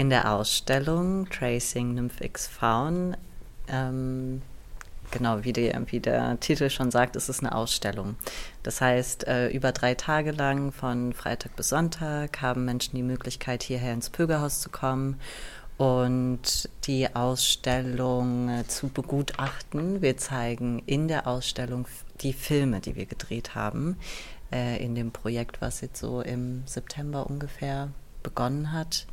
In der Ausstellung Tracing Nymph Faun, ähm, genau wie, die, wie, der Titel schon sagt, ist es eine Ausstellung. Das heißt, äh, über drei Tage lang, von Freitag bis Sonntag, haben Menschen die Möglichkeit, hierher ins Pögerhaus zu kommen und die Ausstellung äh, zu begutachten. Wir zeigen in der Ausstellung die Filme, die wir gedreht haben, äh, in dem Projekt, was jetzt so im September ungefähr begonnen hat.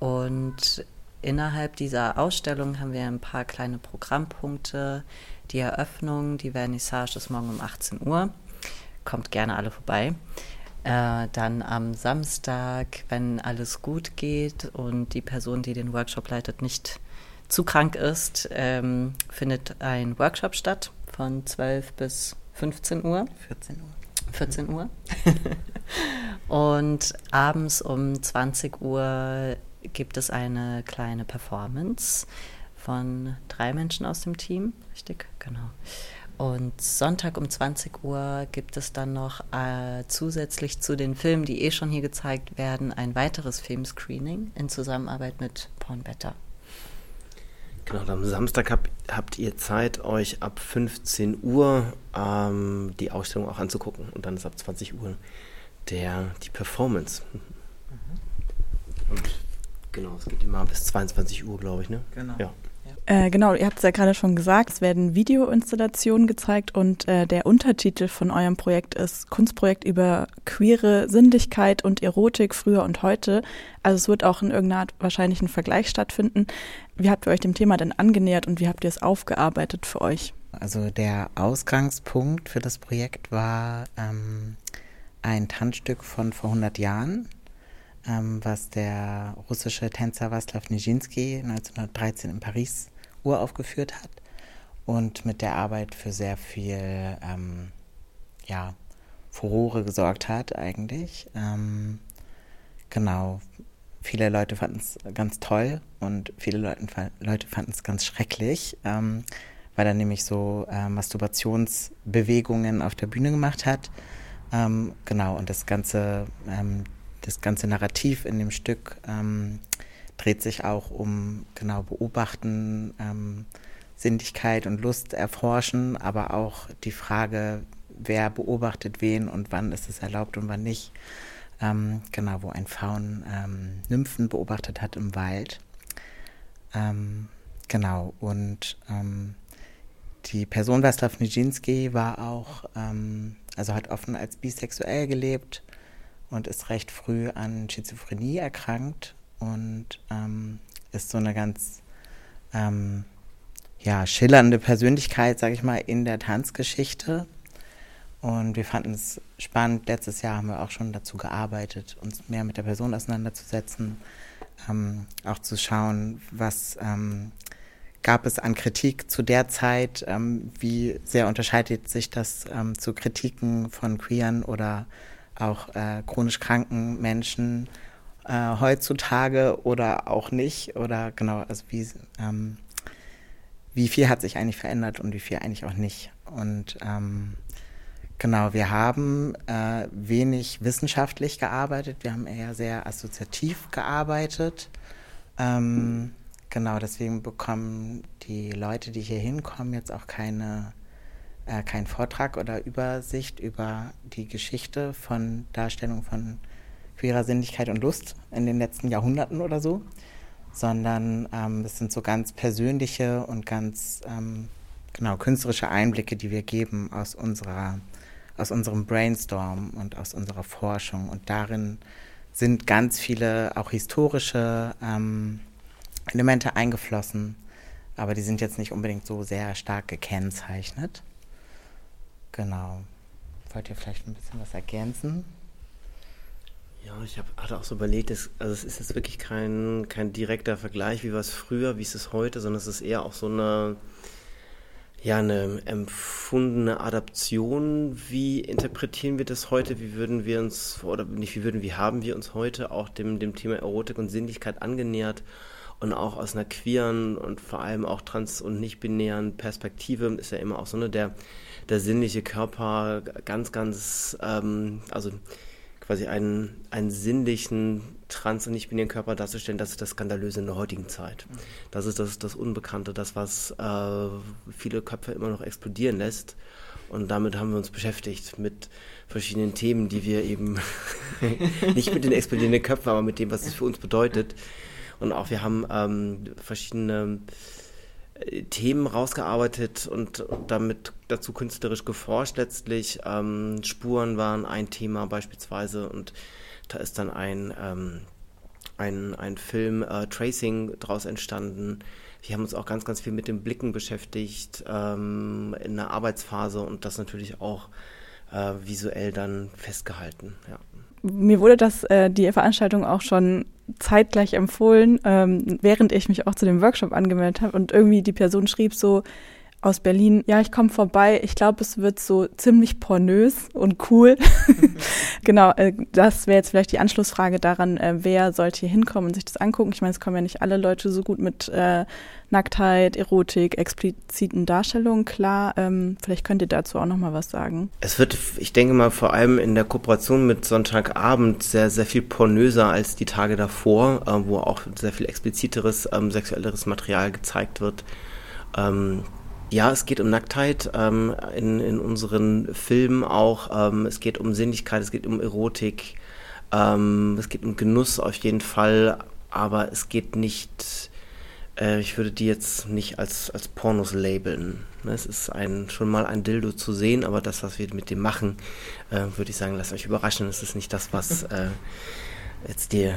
Und innerhalb dieser Ausstellung haben wir ein paar kleine Programmpunkte. Die Eröffnung, die Vernissage ist morgen um 18 Uhr. Kommt gerne alle vorbei. Äh, dann am Samstag, wenn alles gut geht und die Person, die den Workshop leitet, nicht zu krank ist, ähm, findet ein Workshop statt von 12 bis 15 Uhr. 14 Uhr. 14 Uhr. und abends um 20 Uhr gibt es eine kleine Performance von drei Menschen aus dem Team. Richtig, genau. Und Sonntag um 20 Uhr gibt es dann noch äh, zusätzlich zu den Filmen, die eh schon hier gezeigt werden, ein weiteres Filmscreening in Zusammenarbeit mit Pornbetter. Genau, am Samstag hab, habt ihr Zeit, euch ab 15 Uhr ähm, die Ausstellung auch anzugucken. Und dann ist ab 20 Uhr der, die Performance. Mhm. Genau, es geht immer bis 22 Uhr, glaube ich, ne? Genau. Ja. Äh, genau, ihr habt es ja gerade schon gesagt, es werden Videoinstallationen gezeigt und äh, der Untertitel von eurem Projekt ist Kunstprojekt über queere Sinnlichkeit und Erotik früher und heute. Also es wird auch in irgendeiner Art wahrscheinlich ein Vergleich stattfinden. Wie habt ihr euch dem Thema denn angenähert und wie habt ihr es aufgearbeitet für euch? Also der Ausgangspunkt für das Projekt war ähm, ein Tanzstück von vor 100 Jahren ähm, was der russische Tänzer Václav Nijinsky 1913 in Paris uraufgeführt hat und mit der Arbeit für sehr viel ähm, ja, Furore gesorgt hat eigentlich. Ähm, genau, viele Leute fanden es ganz toll und viele Leute, Leute fanden es ganz schrecklich, ähm, weil er nämlich so äh, Masturbationsbewegungen auf der Bühne gemacht hat. Ähm, genau, und das ganze ähm, das ganze Narrativ in dem Stück ähm, dreht sich auch um genau Beobachten, ähm, Sinnlichkeit und Lust erforschen, aber auch die Frage, wer beobachtet wen und wann ist es erlaubt und wann nicht. Ähm, genau, wo ein Faun ähm, Nymphen beobachtet hat im Wald. Ähm, genau, und ähm, die Person Václav Nijinsky war auch, ähm, also hat offen als bisexuell gelebt und ist recht früh an Schizophrenie erkrankt und ähm, ist so eine ganz ähm, ja, schillernde Persönlichkeit, sage ich mal, in der Tanzgeschichte. Und wir fanden es spannend. Letztes Jahr haben wir auch schon dazu gearbeitet, uns mehr mit der Person auseinanderzusetzen, ähm, auch zu schauen, was ähm, gab es an Kritik zu der Zeit, ähm, wie sehr unterscheidet sich das ähm, zu Kritiken von Queeren oder auch äh, chronisch kranken Menschen äh, heutzutage oder auch nicht oder genau, also wie, ähm, wie viel hat sich eigentlich verändert und wie viel eigentlich auch nicht. Und ähm, genau, wir haben äh, wenig wissenschaftlich gearbeitet, wir haben eher sehr assoziativ gearbeitet. Ähm, genau, deswegen bekommen die Leute, die hier hinkommen, jetzt auch keine äh, kein Vortrag oder Übersicht über die Geschichte von Darstellung von queerer Sinnlichkeit und Lust in den letzten Jahrhunderten oder so, sondern ähm, es sind so ganz persönliche und ganz ähm, genau künstlerische Einblicke, die wir geben aus unserer aus unserem Brainstorm und aus unserer Forschung und darin sind ganz viele auch historische ähm, Elemente eingeflossen, aber die sind jetzt nicht unbedingt so sehr stark gekennzeichnet. Genau. Wollt ihr vielleicht ein bisschen was ergänzen? Ja, ich hab, hatte auch so überlegt, dass, also es ist jetzt wirklich kein, kein direkter Vergleich, wie war es früher, wie ist es heute, sondern es ist eher auch so eine, ja, eine empfundene Adaption. Wie interpretieren wir das heute? Wie würden wir uns, oder nicht wie würden, wie haben wir uns heute auch dem, dem Thema Erotik und Sinnlichkeit angenähert? Und auch aus einer queeren und vor allem auch trans- und nicht-binären Perspektive ist ja immer auch so eine der der sinnliche Körper ganz, ganz, ähm, also quasi einen, einen sinnlichen trans- und nicht-binären Körper darzustellen, das ist das Skandalöse in der heutigen Zeit. Das ist das, das Unbekannte, das, was äh, viele Köpfe immer noch explodieren lässt. Und damit haben wir uns beschäftigt mit verschiedenen Themen, die wir eben nicht mit den explodierenden Köpfen, aber mit dem, was es für uns bedeutet. Und auch wir haben ähm, verschiedene Themen rausgearbeitet und damit dazu künstlerisch geforscht letztlich. Ähm, Spuren waren ein Thema beispielsweise und da ist dann ein, ähm, ein, ein Film äh, Tracing draus entstanden. Wir haben uns auch ganz, ganz viel mit den Blicken beschäftigt ähm, in der Arbeitsphase und das natürlich auch äh, visuell dann festgehalten. Ja. Mir wurde das, äh, die Veranstaltung auch schon zeitgleich empfohlen, ähm, während ich mich auch zu dem Workshop angemeldet habe. Und irgendwie die Person schrieb so, aus Berlin, ja, ich komme vorbei. Ich glaube, es wird so ziemlich pornös und cool. genau, äh, das wäre jetzt vielleicht die Anschlussfrage daran, äh, wer sollte hier hinkommen und sich das angucken. Ich meine, es kommen ja nicht alle Leute so gut mit äh, Nacktheit, Erotik, expliziten Darstellungen klar. Ähm, vielleicht könnt ihr dazu auch noch mal was sagen. Es wird, ich denke mal, vor allem in der Kooperation mit Sonntagabend sehr, sehr viel pornöser als die Tage davor, äh, wo auch sehr viel expliziteres, ähm, sexuelleres Material gezeigt wird. Ähm, ja, es geht um Nacktheit ähm, in, in unseren Filmen auch. Ähm, es geht um Sinnlichkeit, es geht um Erotik, ähm, es geht um Genuss auf jeden Fall, aber es geht nicht, äh, ich würde die jetzt nicht als, als Pornos labeln. Ne, es ist ein, schon mal ein Dildo zu sehen, aber das, was wir mit dem machen, äh, würde ich sagen, lasst euch überraschen. Es ist nicht das, was äh, jetzt die,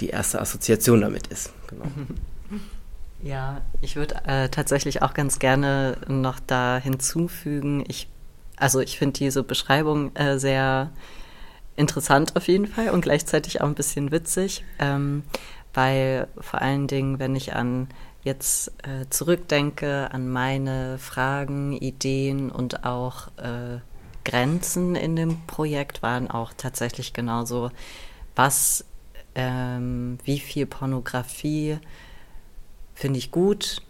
die erste Assoziation damit ist. Genau. Ja, ich würde äh, tatsächlich auch ganz gerne noch da hinzufügen. Ich, also ich finde diese Beschreibung äh, sehr interessant auf jeden Fall und gleichzeitig auch ein bisschen witzig, ähm, weil vor allen Dingen, wenn ich an jetzt äh, zurückdenke an meine Fragen, Ideen und auch äh, Grenzen in dem Projekt, waren auch tatsächlich genauso, was, ähm, wie viel Pornografie finde ich gut,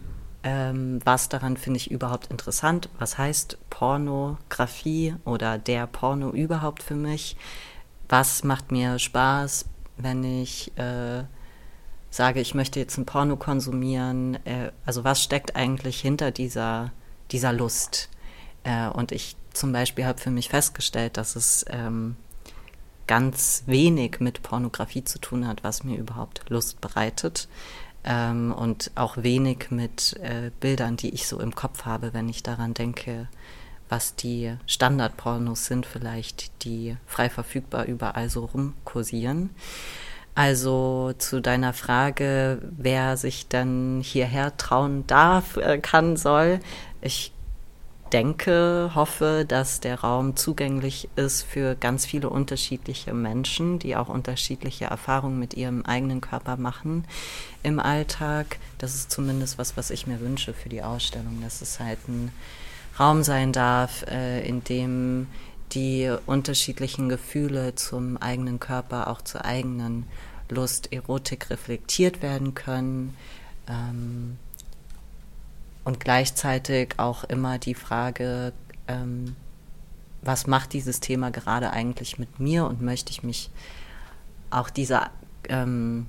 ähm, was daran finde ich überhaupt interessant, was heißt Pornografie oder der Porno überhaupt für mich, was macht mir Spaß, wenn ich äh, sage, ich möchte jetzt ein Porno konsumieren, äh, also was steckt eigentlich hinter dieser, dieser Lust. Äh, und ich zum Beispiel habe für mich festgestellt, dass es ähm, ganz wenig mit Pornografie zu tun hat, was mir überhaupt Lust bereitet ähm, und auch wenig mit äh, Bildern, die ich so im Kopf habe, wenn ich daran denke, was die Standardpornos sind, vielleicht, die frei verfügbar überall so rumkursieren. Also zu deiner Frage, wer sich dann hierher trauen darf, äh, kann, soll. Ich denke, hoffe, dass der Raum zugänglich ist für ganz viele unterschiedliche Menschen, die auch unterschiedliche Erfahrungen mit ihrem eigenen Körper machen im Alltag. Das ist zumindest was, was ich mir wünsche für die Ausstellung, dass es halt ein Raum sein darf, äh, in dem die unterschiedlichen Gefühle zum eigenen Körper, auch zur eigenen Lust, Erotik reflektiert werden können. Ähm, und gleichzeitig auch immer die Frage, ähm, was macht dieses Thema gerade eigentlich mit mir und möchte ich mich auch dieser ähm,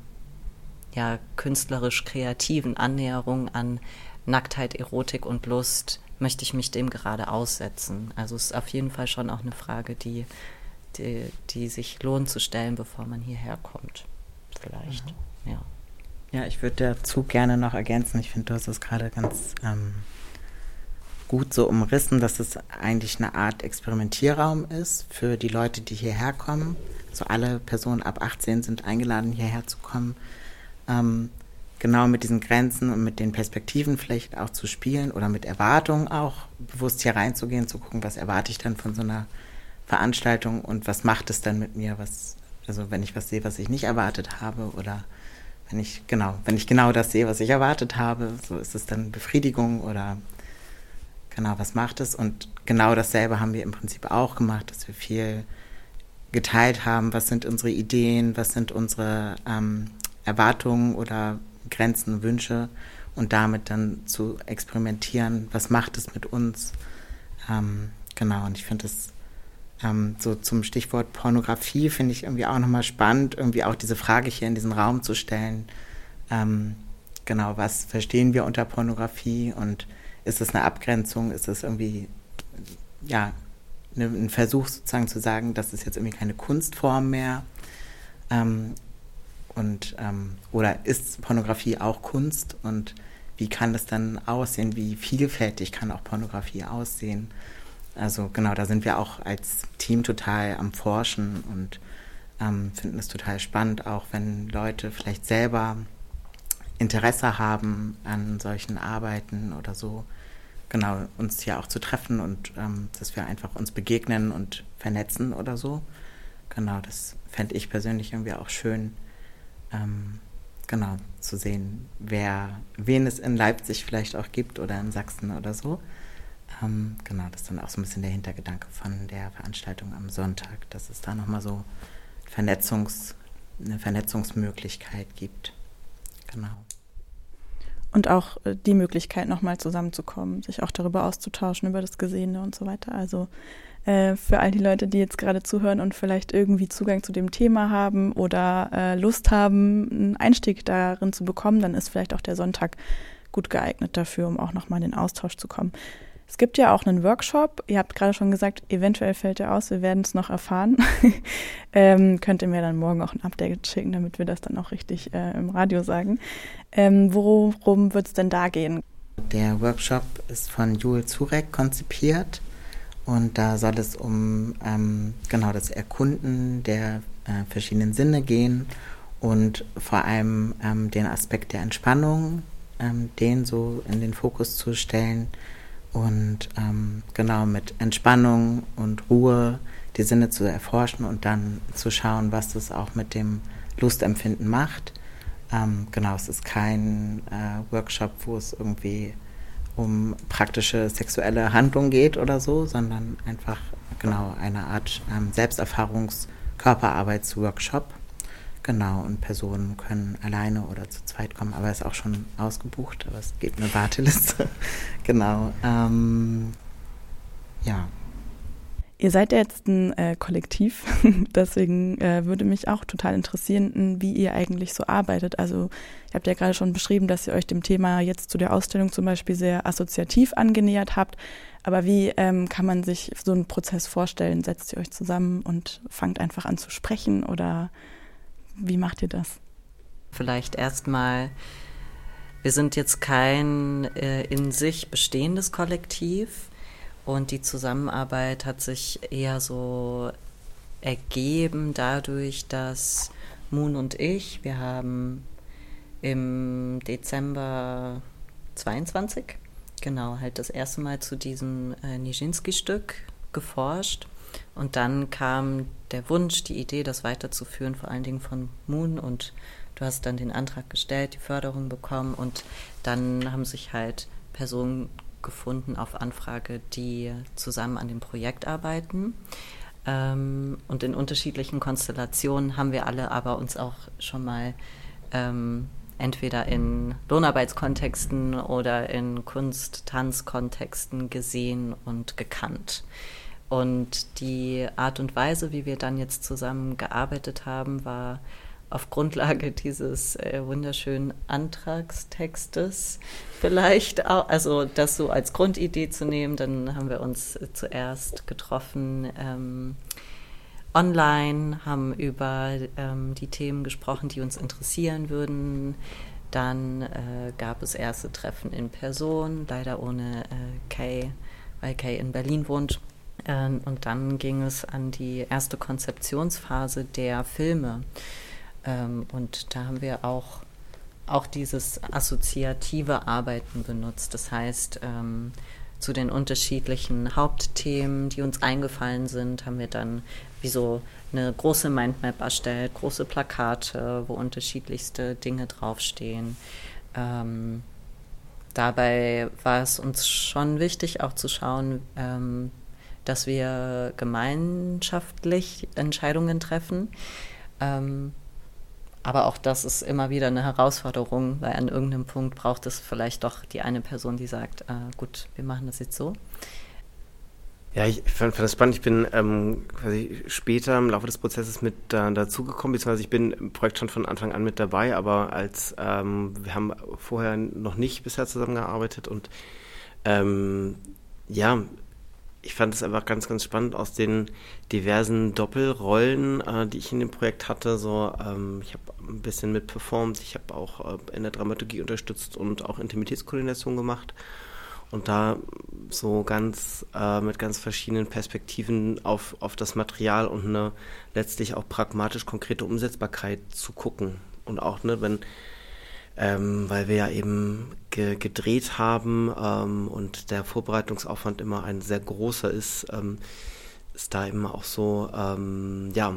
ja, künstlerisch kreativen Annäherung an Nacktheit, Erotik und Lust, möchte ich mich dem gerade aussetzen. Also es ist auf jeden Fall schon auch eine Frage, die, die, die sich lohnt zu stellen, bevor man hierher kommt. Vielleicht, mhm. ja. Ja, ich würde dazu gerne noch ergänzen. Ich finde, du hast es gerade ganz ähm, gut so umrissen, dass es eigentlich eine Art Experimentierraum ist für die Leute, die hierher kommen. So also alle Personen ab 18 sind eingeladen, hierher zu kommen. Ähm, genau mit diesen Grenzen und mit den Perspektiven vielleicht auch zu spielen oder mit Erwartungen auch bewusst hier reinzugehen, zu gucken, was erwarte ich dann von so einer Veranstaltung und was macht es dann mit mir, was, also wenn ich was sehe, was ich nicht erwartet habe oder wenn ich, genau, wenn ich genau das sehe, was ich erwartet habe, so ist es dann Befriedigung oder genau, was macht es? Und genau dasselbe haben wir im Prinzip auch gemacht, dass wir viel geteilt haben, was sind unsere Ideen, was sind unsere ähm, Erwartungen oder Grenzen, Wünsche und damit dann zu experimentieren, was macht es mit uns. Ähm, genau, und ich finde es ähm, so zum Stichwort Pornografie finde ich irgendwie auch nochmal spannend, irgendwie auch diese Frage hier in diesen Raum zu stellen. Ähm, genau, was verstehen wir unter Pornografie und ist es eine Abgrenzung, ist es irgendwie, ja, ne, ein Versuch sozusagen zu sagen, das ist jetzt irgendwie keine Kunstform mehr. Ähm, und, ähm, oder ist Pornografie auch Kunst und wie kann das dann aussehen, wie vielfältig kann auch Pornografie aussehen. Also genau, da sind wir auch als Team total am Forschen und ähm, finden es total spannend, auch wenn Leute vielleicht selber Interesse haben an solchen Arbeiten oder so. Genau, uns hier auch zu treffen und ähm, dass wir einfach uns begegnen und vernetzen oder so. Genau, das fände ich persönlich irgendwie auch schön, ähm, genau, zu sehen, wer, wen es in Leipzig vielleicht auch gibt oder in Sachsen oder so. Ähm, genau, das ist dann auch so ein bisschen der Hintergedanke von der Veranstaltung am Sonntag, dass es da nochmal so Vernetzungs, eine Vernetzungsmöglichkeit gibt. Genau. Und auch äh, die Möglichkeit, nochmal zusammenzukommen, sich auch darüber auszutauschen, über das Gesehene und so weiter. Also äh, für all die Leute, die jetzt gerade zuhören und vielleicht irgendwie Zugang zu dem Thema haben oder äh, Lust haben, einen Einstieg darin zu bekommen, dann ist vielleicht auch der Sonntag gut geeignet dafür, um auch nochmal in den Austausch zu kommen. Es gibt ja auch einen Workshop. Ihr habt gerade schon gesagt, eventuell fällt er aus. Wir werden es noch erfahren. ähm, könnt ihr mir dann morgen auch ein Update schicken, damit wir das dann auch richtig äh, im Radio sagen. Ähm, worum wird es denn da gehen? Der Workshop ist von Jules Zurek konzipiert und da soll es um ähm, genau das Erkunden der äh, verschiedenen Sinne gehen und vor allem ähm, den Aspekt der Entspannung, ähm, den so in den Fokus zu stellen und ähm, genau mit Entspannung und Ruhe die Sinne zu erforschen und dann zu schauen, was das auch mit dem Lustempfinden macht. Ähm, genau, es ist kein äh, Workshop, wo es irgendwie um praktische sexuelle Handlung geht oder so, sondern einfach genau eine Art ähm, Selbsterfahrungs-Körperarbeitsworkshop. Genau, und Personen können alleine oder zu zweit kommen, aber ist auch schon ausgebucht, aber es gibt eine Warteliste. genau. Ähm, ja. Ihr seid ja jetzt ein äh, Kollektiv, deswegen äh, würde mich auch total interessieren, wie ihr eigentlich so arbeitet. Also ihr habt ja gerade schon beschrieben, dass ihr euch dem Thema jetzt zu der Ausstellung zum Beispiel sehr assoziativ angenähert habt. Aber wie ähm, kann man sich so einen Prozess vorstellen? Setzt ihr euch zusammen und fangt einfach an zu sprechen oder wie macht ihr das? Vielleicht erstmal, wir sind jetzt kein äh, in sich bestehendes Kollektiv und die Zusammenarbeit hat sich eher so ergeben dadurch, dass Moon und ich, wir haben im Dezember 22, genau, halt das erste Mal zu diesem äh, Nijinsky-Stück geforscht und dann kam der Wunsch, die Idee, das weiterzuführen, vor allen Dingen von Moon. Und du hast dann den Antrag gestellt, die Förderung bekommen. Und dann haben sich halt Personen gefunden auf Anfrage, die zusammen an dem Projekt arbeiten. Ähm, und in unterschiedlichen Konstellationen haben wir alle aber uns auch schon mal ähm, entweder in Lohnarbeitskontexten oder in Kunst-Tanz-Kontexten gesehen und gekannt. Und die Art und Weise, wie wir dann jetzt zusammen gearbeitet haben, war auf Grundlage dieses äh, wunderschönen Antragstextes vielleicht auch, also das so als Grundidee zu nehmen. Dann haben wir uns zuerst getroffen ähm, online, haben über ähm, die Themen gesprochen, die uns interessieren würden. Dann äh, gab es erste Treffen in Person, leider ohne äh, Kay, weil Kay in Berlin wohnt. Ähm, und dann ging es an die erste Konzeptionsphase der Filme. Ähm, und da haben wir auch, auch dieses assoziative Arbeiten benutzt. Das heißt, ähm, zu den unterschiedlichen Hauptthemen, die uns eingefallen sind, haben wir dann wie so eine große Mindmap erstellt, große Plakate, wo unterschiedlichste Dinge draufstehen. Ähm, dabei war es uns schon wichtig, auch zu schauen, ähm, dass wir gemeinschaftlich Entscheidungen treffen. Ähm, aber auch das ist immer wieder eine Herausforderung, weil an irgendeinem Punkt braucht es vielleicht doch die eine Person, die sagt, äh, gut, wir machen das jetzt so. Ja, ich fand, fand das spannend. Ich bin ähm, quasi später im Laufe des Prozesses mit äh, dazugekommen, beziehungsweise ich bin im Projekt schon von Anfang an mit dabei, aber als ähm, wir haben vorher noch nicht bisher zusammengearbeitet und ähm, ja, ich fand es einfach ganz, ganz spannend aus den diversen Doppelrollen, äh, die ich in dem Projekt hatte. So, ähm, ich habe ein bisschen mit performt, ich habe auch äh, in der Dramaturgie unterstützt und auch Intimitätskoordination gemacht und da so ganz äh, mit ganz verschiedenen Perspektiven auf, auf das Material und eine letztlich auch pragmatisch konkrete Umsetzbarkeit zu gucken. Und auch, ne, wenn, ähm, weil wir ja eben ge gedreht haben ähm, und der Vorbereitungsaufwand immer ein sehr großer ist, ähm, ist da immer auch so, ähm, ja,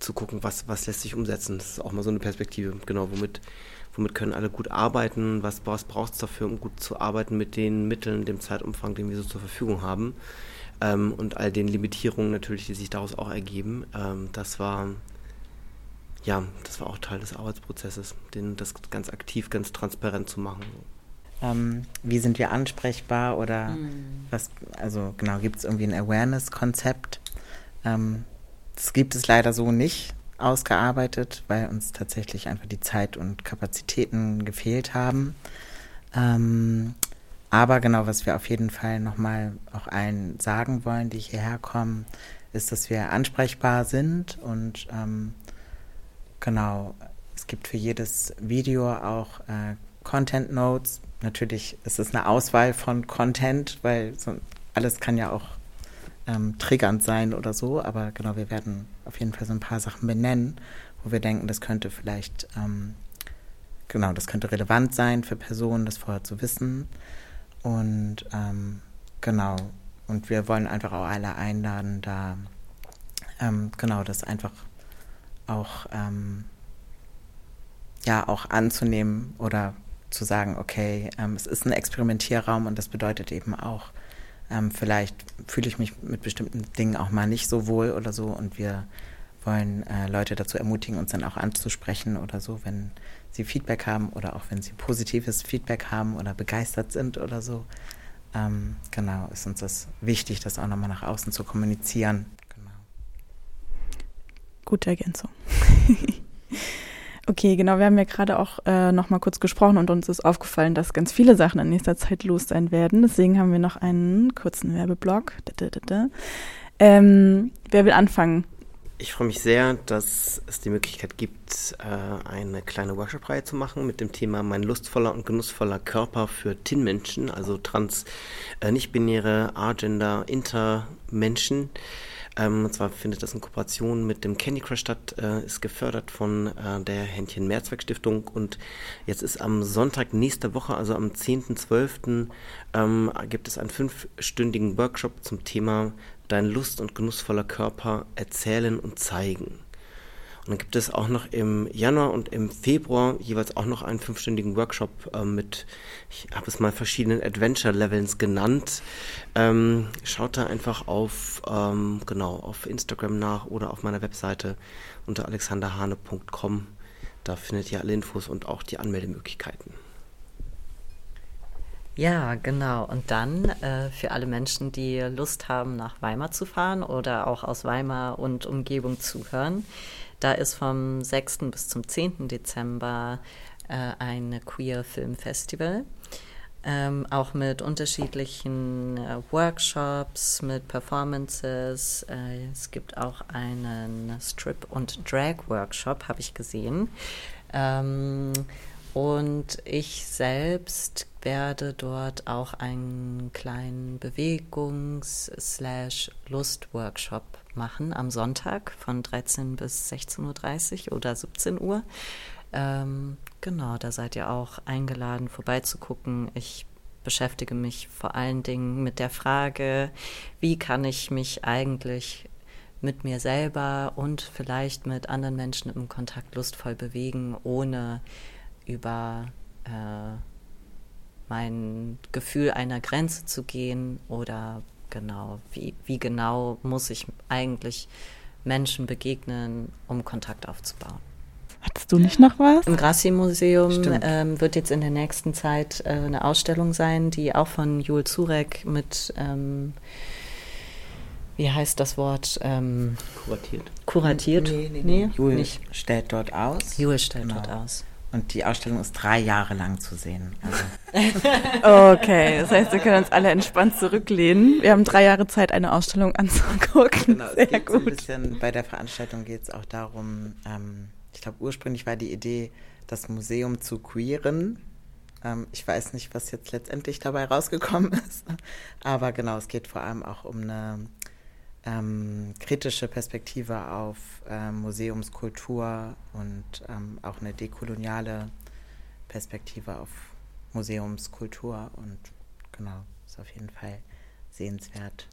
zu gucken, was, was lässt sich umsetzen. Das ist auch mal so eine Perspektive, genau, womit womit können alle gut arbeiten, was, was braucht es dafür, um gut zu arbeiten mit den Mitteln, dem Zeitumfang, den wir so zur Verfügung haben ähm, und all den Limitierungen natürlich, die sich daraus auch ergeben. Ähm, das war ja, das war auch Teil des Arbeitsprozesses, den, das ganz aktiv, ganz transparent zu machen. Ähm, wie sind wir ansprechbar oder mhm. was, also genau, gibt es irgendwie ein Awareness-Konzept? Ähm, das gibt es leider so nicht ausgearbeitet, weil uns tatsächlich einfach die Zeit und Kapazitäten gefehlt haben. Ähm, aber genau, was wir auf jeden Fall nochmal auch allen sagen wollen, die hierher kommen, ist, dass wir ansprechbar sind und ähm, genau, es gibt für jedes Video auch äh, Content Notes. Natürlich ist es eine Auswahl von Content, weil so, alles kann ja auch ähm, triggernd sein oder so, aber genau, wir werden auf jeden Fall so ein paar Sachen benennen, wo wir denken, das könnte vielleicht, ähm, genau, das könnte relevant sein für Personen, das vorher zu wissen. Und ähm, genau, und wir wollen einfach auch alle einladen, da ähm, genau das einfach auch ähm, ja auch anzunehmen oder zu sagen, okay, ähm, es ist ein Experimentierraum und das bedeutet eben auch, ähm, vielleicht fühle ich mich mit bestimmten Dingen auch mal nicht so wohl oder so und wir wollen äh, Leute dazu ermutigen, uns dann auch anzusprechen oder so, wenn sie Feedback haben oder auch wenn sie positives Feedback haben oder begeistert sind oder so. Ähm, genau, ist uns das wichtig, das auch nochmal nach außen zu kommunizieren. Gute Ergänzung. Okay, genau. Wir haben ja gerade auch äh, noch mal kurz gesprochen und uns ist aufgefallen, dass ganz viele Sachen in nächster Zeit los sein werden. Deswegen haben wir noch einen kurzen Werbeblock. Ähm, wer will anfangen? Ich freue mich sehr, dass es die Möglichkeit gibt, äh, eine kleine Workshop-Reihe zu machen mit dem Thema Mein lustvoller und genussvoller Körper für TIN-Menschen, also trans, äh, nicht-binäre, agender, inter-Menschen. Ähm, und zwar findet das in Kooperation mit dem Candy Crush statt, äh, ist gefördert von äh, der Händchen Mehrzweck Stiftung und jetzt ist am Sonntag nächste Woche, also am 10.12., ähm, gibt es einen fünfstündigen Workshop zum Thema Dein lust- und genussvoller Körper erzählen und zeigen. Und dann gibt es auch noch im Januar und im Februar jeweils auch noch einen fünfstündigen Workshop äh, mit, ich habe es mal verschiedenen Adventure-Levels genannt. Ähm, schaut da einfach auf, ähm, genau, auf Instagram nach oder auf meiner Webseite unter alexanderhane.com. Da findet ihr alle Infos und auch die Anmeldemöglichkeiten. Ja, genau. Und dann äh, für alle Menschen, die Lust haben, nach Weimar zu fahren oder auch aus Weimar und Umgebung zuhören, da ist vom 6. bis zum 10. Dezember äh, ein Queer Film Festival. Ähm, auch mit unterschiedlichen äh, Workshops, mit Performances. Äh, es gibt auch einen Strip- und Drag-Workshop, habe ich gesehen. Ähm, und ich selbst werde dort auch einen kleinen Bewegungs-Lust-Workshop machen am Sonntag von 13 bis 16.30 Uhr oder 17 Uhr. Ähm, genau, da seid ihr auch eingeladen, vorbeizugucken. Ich beschäftige mich vor allen Dingen mit der Frage, wie kann ich mich eigentlich mit mir selber und vielleicht mit anderen Menschen im Kontakt lustvoll bewegen, ohne über äh, mein Gefühl einer Grenze zu gehen oder genau, wie, wie genau muss ich eigentlich Menschen begegnen, um Kontakt aufzubauen. Hattest du nicht noch was? Im Grassi-Museum ähm, wird jetzt in der nächsten Zeit äh, eine Ausstellung sein, die auch von Jul Zurek mit, ähm, wie heißt das Wort? Ähm, kuratiert. Kuratiert? Nee, nee, nee. nee Jul nicht. stellt dort aus. Jul stellt genau. dort aus. Und die Ausstellung ist drei Jahre lang zu sehen. Also. okay, das heißt, wir können uns alle entspannt zurücklehnen. Wir haben drei Jahre Zeit, eine Ausstellung anzugucken. Genau, Sehr gut. So ein bisschen, bei der Veranstaltung geht es auch darum, ähm, ich glaube, ursprünglich war die Idee, das Museum zu queeren. Ähm, ich weiß nicht, was jetzt letztendlich dabei rausgekommen ist. Aber genau, es geht vor allem auch um eine ähm, kritische Perspektive auf äh, Museumskultur und ähm, auch eine dekoloniale Perspektive auf Museumskultur. Und genau, ist auf jeden Fall sehenswert.